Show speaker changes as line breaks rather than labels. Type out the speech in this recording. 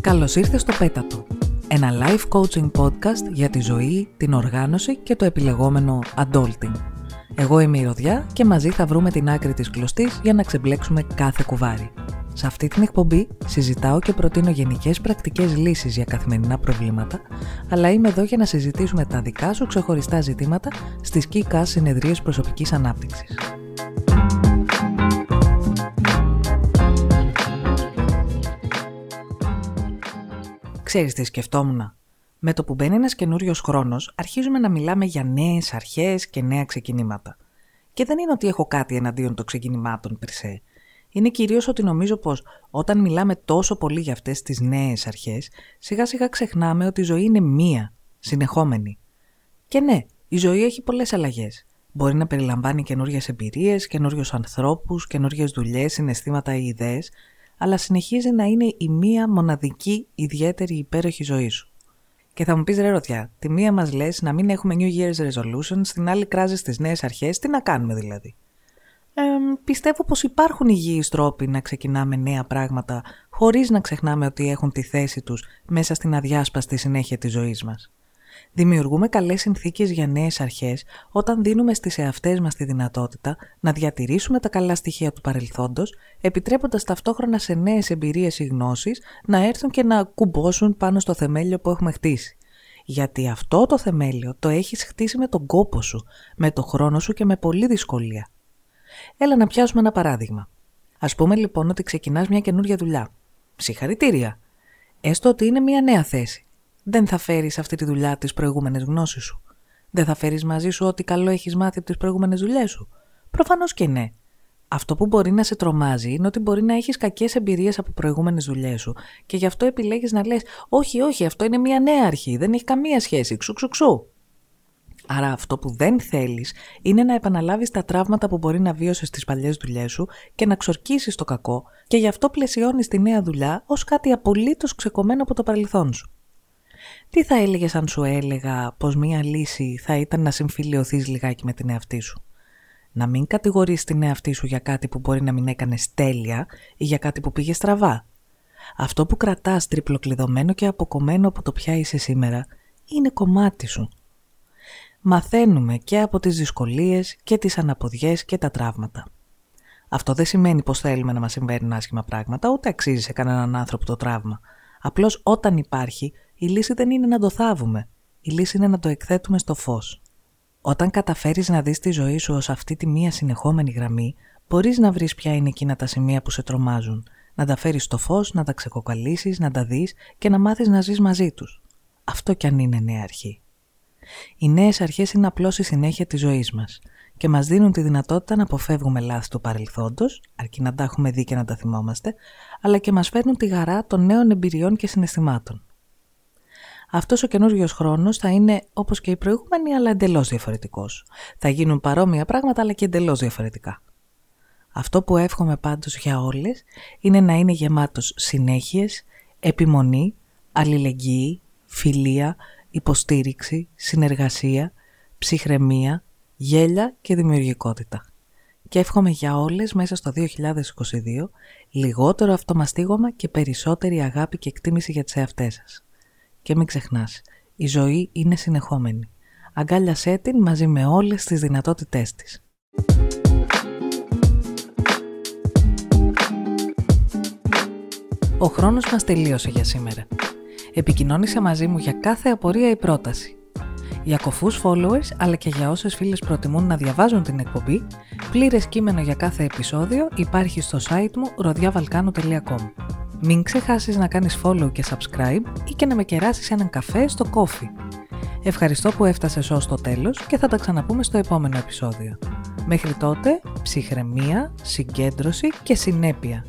Καλώς ήρθες στο Πέτατο, ένα live coaching podcast για τη ζωή, την οργάνωση και το επιλεγόμενο adulting. Εγώ είμαι η Ροδιά και μαζί θα βρούμε την άκρη της κλωστής για να ξεμπλέξουμε κάθε κουβάρι. Σε αυτή την εκπομπή συζητάω και προτείνω γενικές πρακτικές λύσεις για καθημερινά προβλήματα, αλλά είμαι εδώ για να συζητήσουμε τα δικά σου ξεχωριστά ζητήματα στις ΚΙΚΑ συνεδρίες προσωπικής ανάπτυξης. Ξέρεις τι σκεφτόμουν. Με το που μπαίνει ένας καινούριος χρόνος, αρχίζουμε να μιλάμε για νέες αρχές και νέα ξεκινήματα. Και δεν είναι ότι έχω κάτι εναντίον των ξεκινημάτων περσέ. Είναι κυρίως ότι νομίζω πως όταν μιλάμε τόσο πολύ για αυτές τις νέες αρχές, σιγά σιγά ξεχνάμε ότι η ζωή είναι μία, συνεχόμενη. Και ναι, η ζωή έχει πολλές αλλαγές. Μπορεί να περιλαμβάνει καινούριες εμπειρίες, καινούριους ανθρώπους, καινούριες δουλειές, συναισθήματα ή ιδέες, αλλά συνεχίζει να είναι η μία μοναδική ιδιαίτερη υπέροχη ζωή σου. Και θα μου πεις ρε Ρωτιά, τη μία μας λες να μην έχουμε New Year's Resolutions, την άλλη κράζει τις νέες αρχές, τι να κάνουμε δηλαδή; Ε, πιστεύω πως υπάρχουν υγιείς τρόποι να ξεκινάμε νέα πράγματα χωρίς να ξεχνάμε ότι έχουν τη θέση τους μέσα στην αδιάσπαστη συνέχεια της ζωής μας. Δημιουργούμε καλές συνθήκες για νέες αρχές όταν δίνουμε στις εαυτές μας τη δυνατότητα να διατηρήσουμε τα καλά στοιχεία του παρελθόντος, επιτρέποντας ταυτόχρονα σε νέες εμπειρίες ή γνώσεις να έρθουν και να κουμπώσουν πάνω στο θεμέλιο που έχουμε χτίσει. Γιατί αυτό το θεμέλιο το έχεις χτίσει με τον κόπο σου, με το χρόνο σου και με πολλή δυσκολία. Έλα να πιάσουμε ένα παράδειγμα. Α πούμε λοιπόν ότι ξεκινάς μια καινούργια δουλειά. Συγχαρητήρια. Έστω ότι είναι μια νέα θέση δεν θα φέρεις αυτή τη δουλειά τις προηγούμενες γνώσεις σου. Δεν θα φέρεις μαζί σου ό,τι καλό έχεις μάθει από τις προηγούμενες δουλειές σου. Προφανώς και ναι. Αυτό που μπορεί να σε τρομάζει είναι ότι μπορεί να έχεις κακές εμπειρίες από προηγούμενες δουλειές σου και γι' αυτό επιλέγεις να λες: Όχι, όχι, αυτό είναι μια νέα αρχή, δεν έχει καμία σχέση. Ξου, ξου, ξου. Άρα αυτό που δεν θέλεις είναι να επαναλάβεις τα τραύματα που μπορεί να βίωσες στις παλιές δουλειές σου και να ξορκίσεις το κακό και γι' αυτό πλαισιώνεις τη νέα δουλειά ως κάτι απολύτως ξεκομμένο από το παρελθόν σου. Τι θα έλεγες αν σου έλεγα πως μία λύση θα ήταν να συμφιλειωθείς λιγάκι με την εαυτή σου; Να μην κατηγορείς την εαυτή σου για κάτι που μπορεί να μην έκανες τέλεια ή για κάτι που πήγε στραβά; Αυτό που κρατάς τριπλοκλειδωμένο και αποκομμένο από το ποια είσαι σήμερα είναι κομμάτι σου. Μαθαίνουμε και από τις δυσκολίες και τις αναποδιές και τα τραύματα. Αυτό δεν σημαίνει πως θέλουμε να μας συμβαίνουν άσχημα πράγματα, ούτε αξίζει σε κανέναν άνθρωπο το τραύμα. Απλώς όταν υπάρχει η λύση δεν είναι να το θάβουμε. Η λύση είναι να το εκθέτουμε στο φως. Όταν καταφέρεις να δεις τη ζωή σου ως αυτή τη μία συνεχόμενη γραμμή, μπορείς να βρεις ποια είναι εκείνα τα σημεία που σε τρομάζουν, να τα φέρεις στο φως, να τα ξεκοκαλίσεις, να τα δεις και να μάθεις να ζεις μαζί τους. Αυτό κι αν είναι νέα αρχή. Οι νέες αρχές είναι απλώς η συνέχεια της ζωής μας και μας δίνουν τη δυνατότητα να αποφεύγουμε λάθη του παρελθόντος, αρκεί να τα έχουμε δει και να τα θυμόμαστε, αλλά και μας φέρνουν τη χαρά των νέων εμπειριών και συναισθημάτων αυτός ο καινούριο χρόνος θα είναι όπως και οι προηγούμενοι, αλλά εντελώς διαφορετικός. Θα γίνουν παρόμοια πράγματα, αλλά και εντελώς διαφορετικά. Αυτό που εύχομαι πάντως για όλες είναι να είναι γεμάτος συνέχειες, επιμονή, αλληλεγγύη, φιλία, υποστήριξη, συνεργασία, ψυχραιμία, γέλια και δημιουργικότητα. Και εύχομαι για όλες μέσα στο 2022 λιγότερο αυτομαστίγωμα και περισσότερη αγάπη και εκτίμηση για τις εαυτές σας. Και μην ξεχνάς, η ζωή είναι συνεχόμενη. Αγκάλιασέ την μαζί με όλες τις δυνατότητές της. Ο χρόνος μας τελείωσε για σήμερα. Επικοινώνησε μαζί μου για κάθε απορία ή πρόταση. Για κοφούς followers, αλλά και για όσες φίλες προτιμούν να διαβάζουν την εκπομπή, πλήρες κείμενο για κάθε επεισόδιο υπάρχει στο site μου rodiavalcano.com. Μην ξεχάσεις να κάνεις follow και subscribe ή και να με κεράσεις έναν καφέ στο coffee. Ευχαριστώ που έφτασες ως το τέλος και θα τα ξαναπούμε στο επόμενο επεισόδιο. Μέχρι τότε, ψυχραιμία, συγκέντρωση και συνέπεια.